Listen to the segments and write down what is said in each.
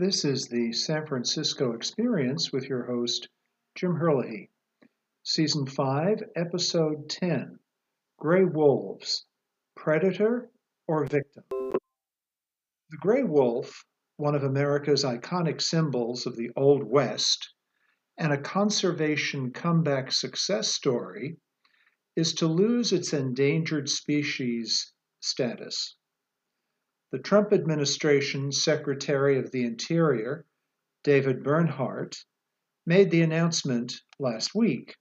This is the San Francisco Experience with your host, Jim Herlihy. Season 5, Episode 10 Gray Wolves Predator or Victim? The gray wolf, one of America's iconic symbols of the Old West, and a conservation comeback success story, is to lose its endangered species status. The Trump administration's Secretary of the Interior, David Bernhardt, made the announcement last week.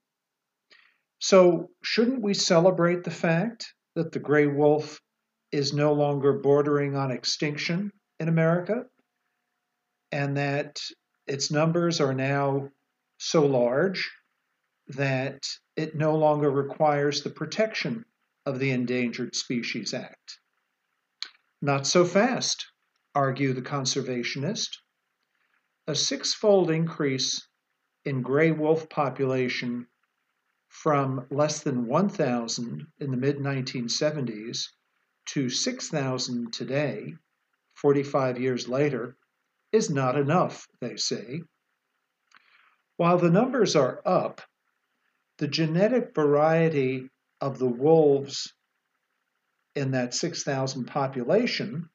So, shouldn't we celebrate the fact that the gray wolf is no longer bordering on extinction in America and that its numbers are now so large that it no longer requires the protection of the Endangered Species Act? Not so fast, argue the conservationist. A six-fold increase in gray wolf population from less than 1,000 in the mid-1970s to 6,000 today, 45 years later, is not enough, they say. While the numbers are up, the genetic variety of the wolves in that 6,000 population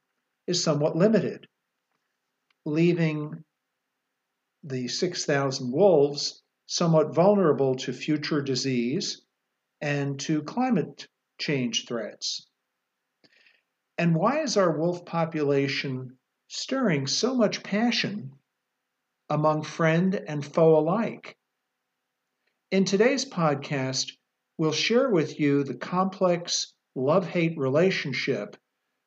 is somewhat limited, leaving the 6,000 wolves somewhat vulnerable to future disease and to climate change threats. And why is our wolf population stirring so much passion among friend and foe alike? In today's podcast, we'll share with you the complex love hate relationship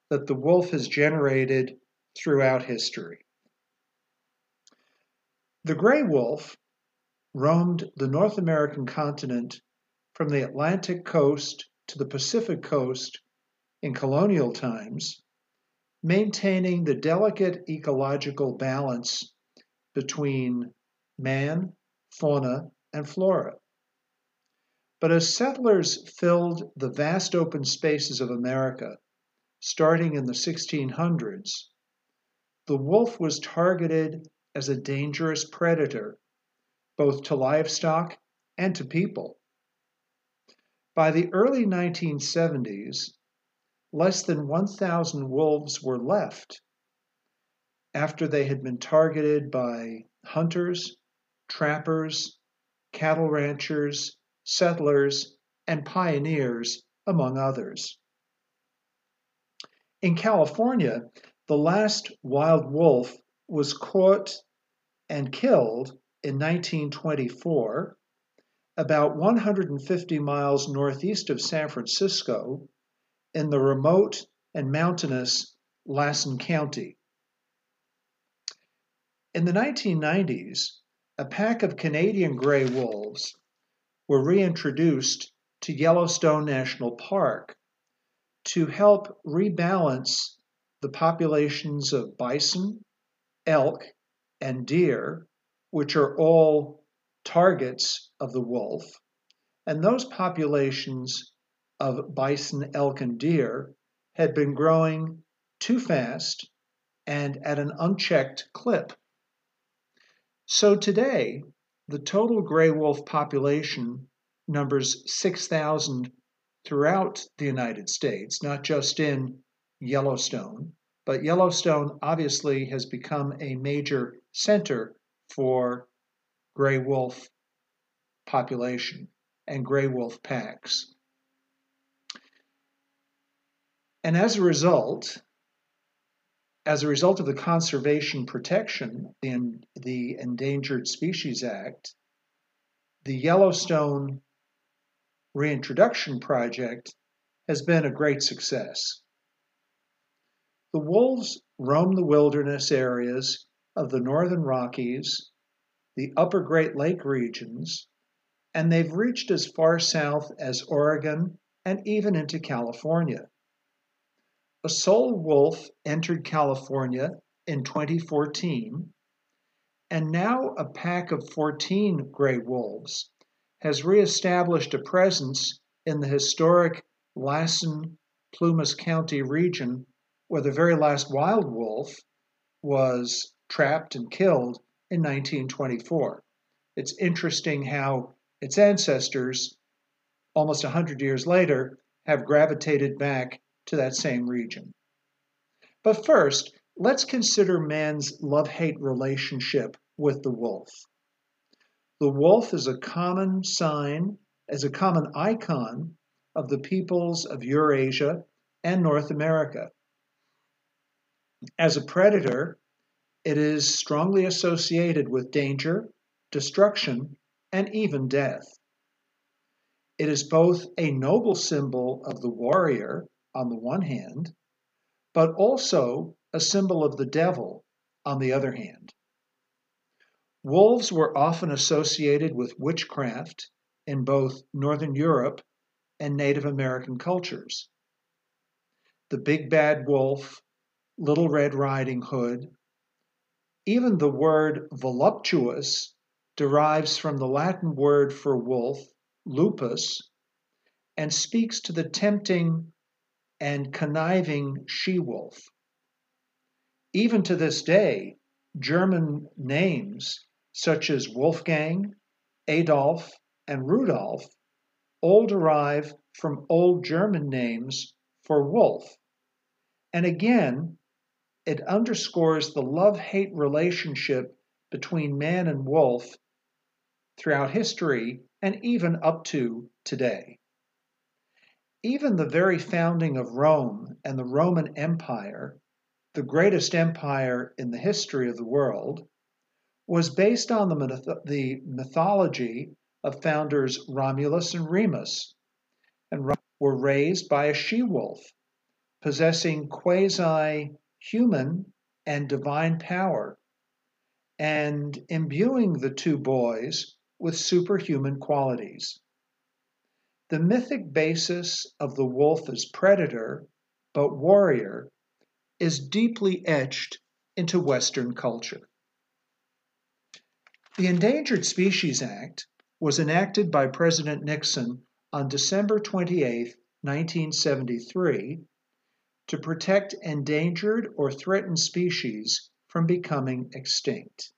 that the wolf has generated throughout history. The gray wolf roamed the North American continent from the Atlantic coast to the Pacific coast in colonial times, maintaining the delicate ecological balance between man, fauna, and flora. But as settlers filled the vast open spaces of America, starting in the 1600s, the wolf was targeted as a dangerous predator, both to livestock and to people. By the early 1970s, less than 1,000 wolves were left after they had been targeted by hunters, trappers, cattle ranchers, settlers, and pioneers, among others. In California, the last wild wolf was caught and killed in 1924, about 150 miles northeast of San Francisco, in the remote and mountainous Lassen County. In the 1990s, a pack of Canadian gray wolves were reintroduced to Yellowstone National Park to help rebalance the populations of bison, elk, and deer, which are all targets of the wolf. And those populations of bison, elk, and deer had been growing too fast and at an unchecked clip. So today, the total gray wolf population numbers 6,000 throughout the United States, not just in Yellowstone. But Yellowstone obviously has become a major center for gray wolf population and gray wolf packs. And as a result, as a result of the conservation protection in the Endangered Species Act, the Yellowstone Reintroduction Project has been a great success. The wolves roam the wilderness areas of the northern Rockies, the upper Great Lake regions, and they've reached as far south as Oregon and even into California. A sole wolf entered California in 2014, and now a pack of 14 gray wolves has reestablished a presence in the historic Lassen Plumas County region where the very last wild wolf was trapped and killed in 1924. It's interesting how its ancestors, almost 100 years later, have gravitated back to that same region. But first, let's consider man's love hate relationship with the wolf. The wolf is a common sign, as a common icon of the peoples of Eurasia and North America. As a predator, it is strongly associated with danger, destruction, and even death. It is both a noble symbol of the warrior on the one hand, but also a symbol of the devil on the other hand. Wolves were often associated with witchcraft in both Northern Europe and Native American cultures. The big bad wolf, Little Red Riding Hood, even the word voluptuous derives from the Latin word for wolf, lupus, and speaks to the tempting and conniving she wolf. Even to this day, German names such as Wolfgang, Adolf, and Rudolf all derive from Old German names for wolf. And again, it underscores the love hate relationship between man and wolf throughout history and even up to today. Even the very founding of Rome and the Roman Empire, the greatest empire in the history of the world, was based on the, myth- the mythology of founders Romulus and Remus, and were raised by a she wolf, possessing quasi human and divine power, and imbuing the two boys with superhuman qualities. The mythic basis of the wolf as predator, but warrior, is deeply etched into Western culture. The Endangered Species Act was enacted by President Nixon on December 28, 1973, to protect endangered or threatened species from becoming extinct.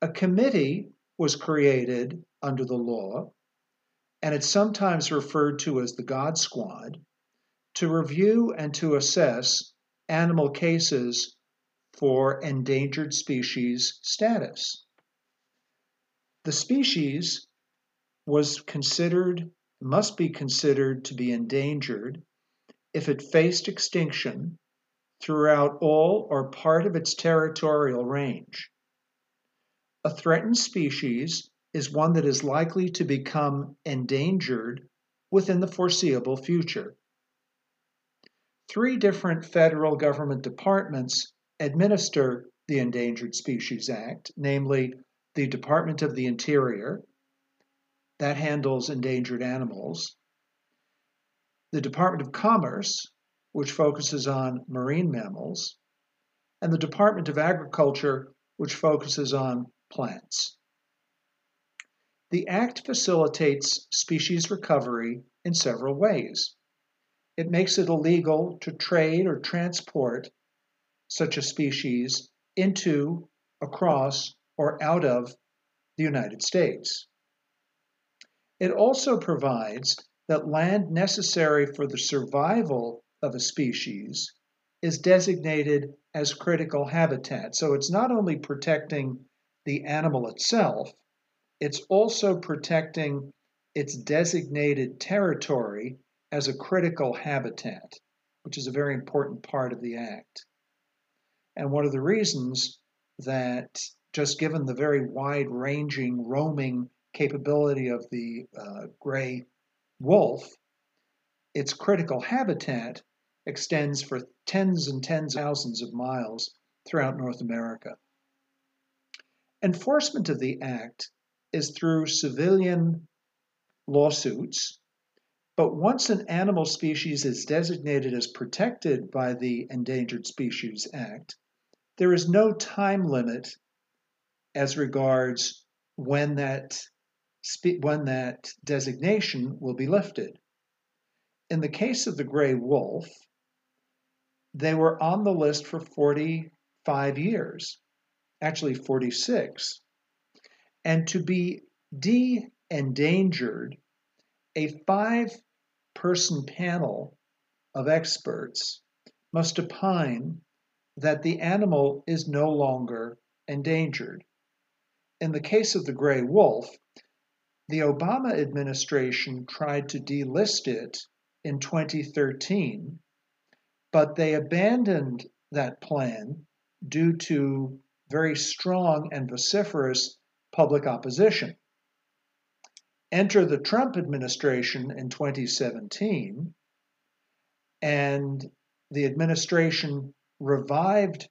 A committee was created under the law, and it's sometimes referred to as the God Squad, to review and to assess animal cases for endangered species status. The species was considered, must be considered to be endangered if it faced extinction throughout all or part of its territorial range. A threatened species is one that is likely to become endangered within the foreseeable future. Three different federal government departments administer the Endangered Species Act, namely the Department of the Interior, that handles endangered animals, the Department of Commerce, which focuses on marine mammals, and the Department of Agriculture, which focuses on plants. The Act facilitates species recovery in several ways. It makes it illegal to trade or transport such a species into, across, or out of the United States. It also provides that land necessary for the survival of a species is designated as critical habitat. So it's not only protecting the animal itself, it's also protecting its designated territory as a critical habitat, which is a very important part of the Act. And one of the reasons that, just given the very wide ranging roaming capability of the uh, gray wolf, its critical habitat extends for tens and tens of thousands of miles throughout North America. Enforcement of the Act is through civilian lawsuits, but once an animal species is designated as protected by the Endangered Species Act, there is no time limit as regards when that when that designation will be lifted. In the case of the gray wolf, they were on the list for 45 years, actually 46. And to be de endangered, a five person panel of experts must opine that the animal is no longer endangered. In the case of the gray wolf, the Obama administration tried to delist it in 2013, but they abandoned that plan due to very strong and vociferous public opposition. Enter the Trump administration in 2017, and the administration revived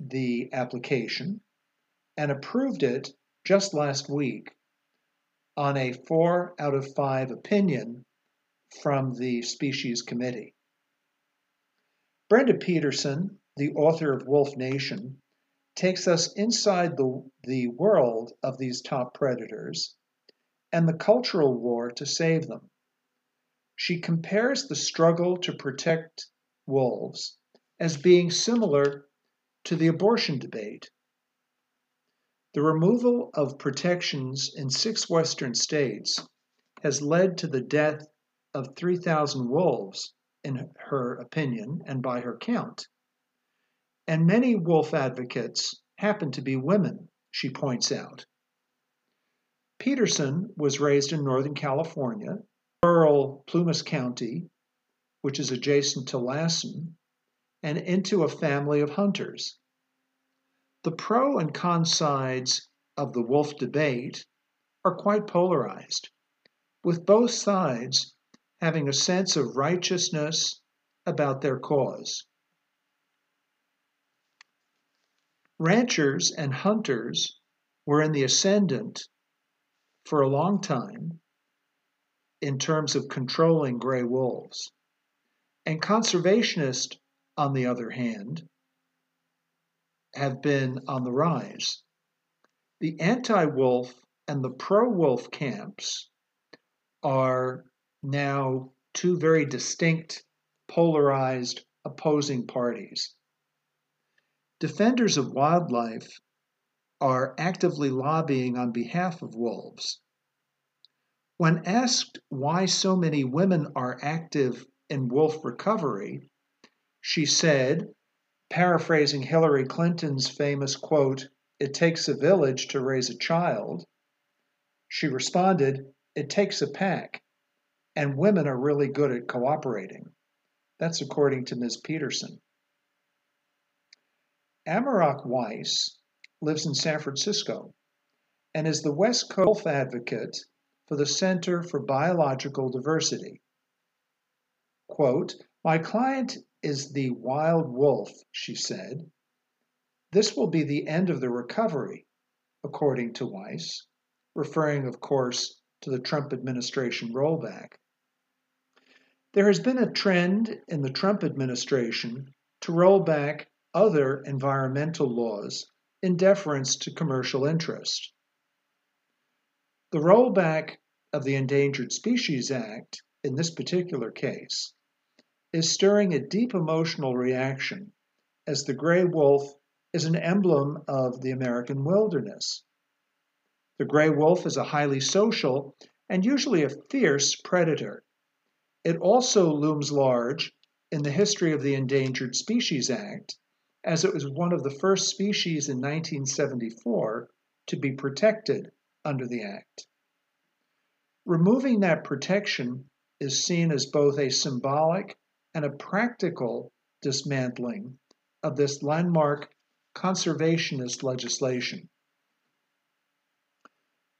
the application and approved it just last week on a four out of five opinion from the Species Committee. Brenda Peterson, the author of Wolf Nation, takes us inside the, the world of these top predators and the cultural war to save them. She compares the struggle to protect wolves as being similar to the abortion debate. The removal of protections in six Western states has led to the death of 3,000 wolves, in her opinion and by her count. And many wolf advocates happen to be women, she points out. Peterson was raised in Northern California, rural Plumas County, which is adjacent to Lassen, and into a family of hunters. The pro and con sides of the wolf debate are quite polarized, with both sides having a sense of righteousness about their cause. Ranchers and hunters were in the ascendant for a long time in terms of controlling gray wolves. And conservationists, on the other hand, have been on the rise. The anti wolf and the pro wolf camps are now two very distinct, polarized, opposing parties. Defenders of wildlife are actively lobbying on behalf of wolves. When asked why so many women are active in wolf recovery, she said, paraphrasing Hillary Clinton's famous quote, It takes a village to raise a child, she responded, It takes a pack, and women are really good at cooperating. That's according to Ms. Peterson. Amaroq Weiss lives in San Francisco and is the West Coast advocate for the Center for Biological Diversity. Quote, My client is the wild wolf, she said. This will be the end of the recovery, according to Weiss, referring, of course, to the Trump administration rollback. There has been a trend in the Trump administration to roll back other environmental laws in deference to commercial interest. The rollback of the Endangered Species Act, in this particular case, is stirring a deep emotional reaction as the gray wolf is an emblem of the American wilderness. The gray wolf is a highly social and usually a fierce predator. It also looms large in the history of the Endangered Species Act as it was one of the first species in 1974 to be protected under the Act. Removing that protection is seen as both a symbolic and a practical dismantling of this landmark conservationist legislation.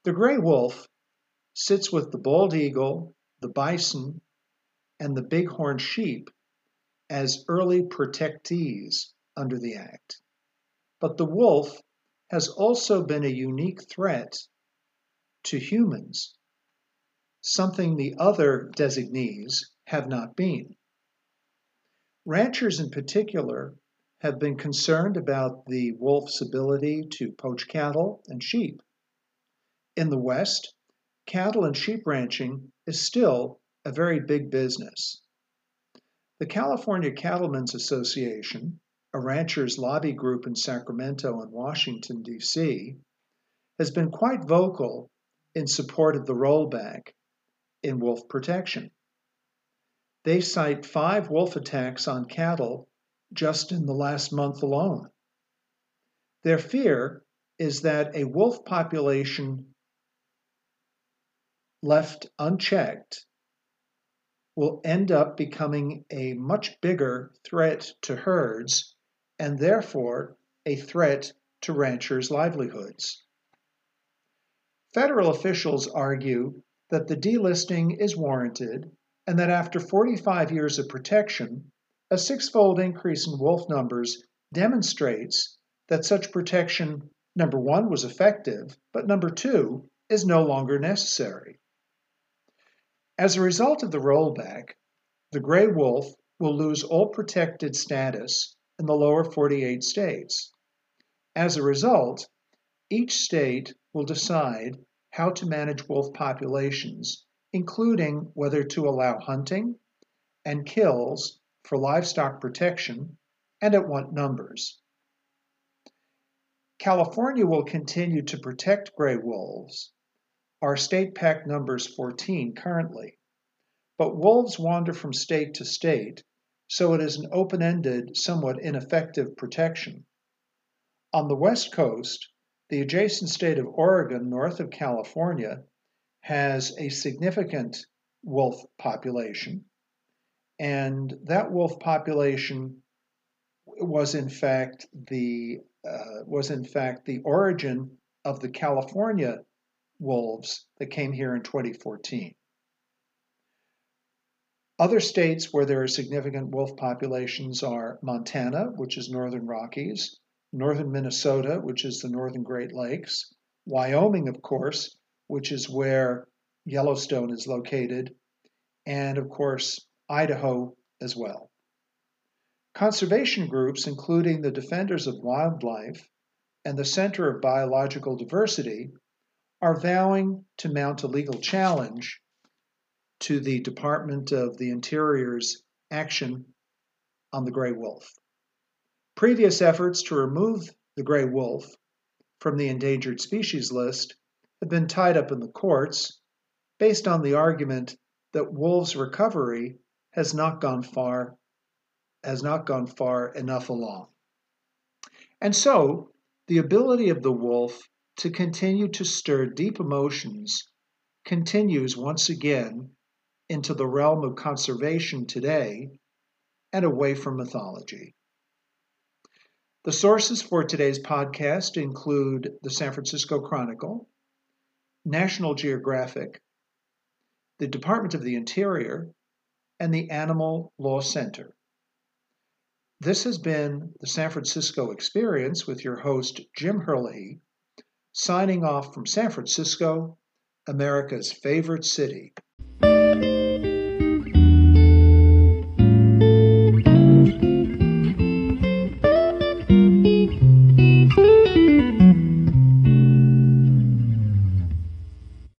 The gray wolf sits with the bald eagle, the bison, and the bighorn sheep as early protectees under the Act. But the wolf has also been a unique threat to humans, something the other designees have not been. Ranchers, in particular, have been concerned about the wolf's ability to poach cattle and sheep. In the West, cattle and sheep ranching is still a very big business. The California Cattlemen's Association a ranchers lobby group in Sacramento and Washington, D.C., has been quite vocal in support of the rollback in wolf protection. They cite five wolf attacks on cattle just in the last month alone. Their fear is that a wolf population left unchecked will end up becoming a much bigger threat to herds and therefore a threat to ranchers' livelihoods. Federal officials argue that the delisting is warranted and that after 45 years of protection, a six-fold increase in wolf numbers demonstrates that such protection, number one, was effective, but number two, is no longer necessary. As a result of the rollback, the gray wolf will lose all protected status in the lower 48 states. As a result, each state will decide how to manage wolf populations including whether to allow hunting and kills for livestock protection and at what numbers. California will continue to protect gray wolves. Our state pack numbers 14 currently. But wolves wander from state to state, so it is an open ended, somewhat ineffective protection. On the West Coast, the adjacent state of Oregon, north of California, has a significant wolf population, and that wolf population was in fact the uh, was in fact the origin of the California wolves that came here in 2014. Other states where there are significant wolf populations are Montana, which is northern Rockies, northern Minnesota, which is the northern Great Lakes, Wyoming, of course, which is where Yellowstone is located, and of course, Idaho as well. Conservation groups, including the Defenders of Wildlife and the Center of Biological Diversity, are vowing to mount a legal challenge to the Department of the Interior's action on the gray wolf. Previous efforts to remove the gray wolf from the endangered species list have been tied up in the courts based on the argument that wolves' recovery has not gone far has not gone far enough along. And so, the ability of the wolf to continue to stir deep emotions continues once again into the realm of conservation today and away from mythology. The sources for today's podcast include the San Francisco Chronicle, National Geographic, the Department of the Interior, and the Animal Law Center. This has been the San Francisco Experience with your host, Jim Herlihy, signing off from San Francisco, America's favorite city.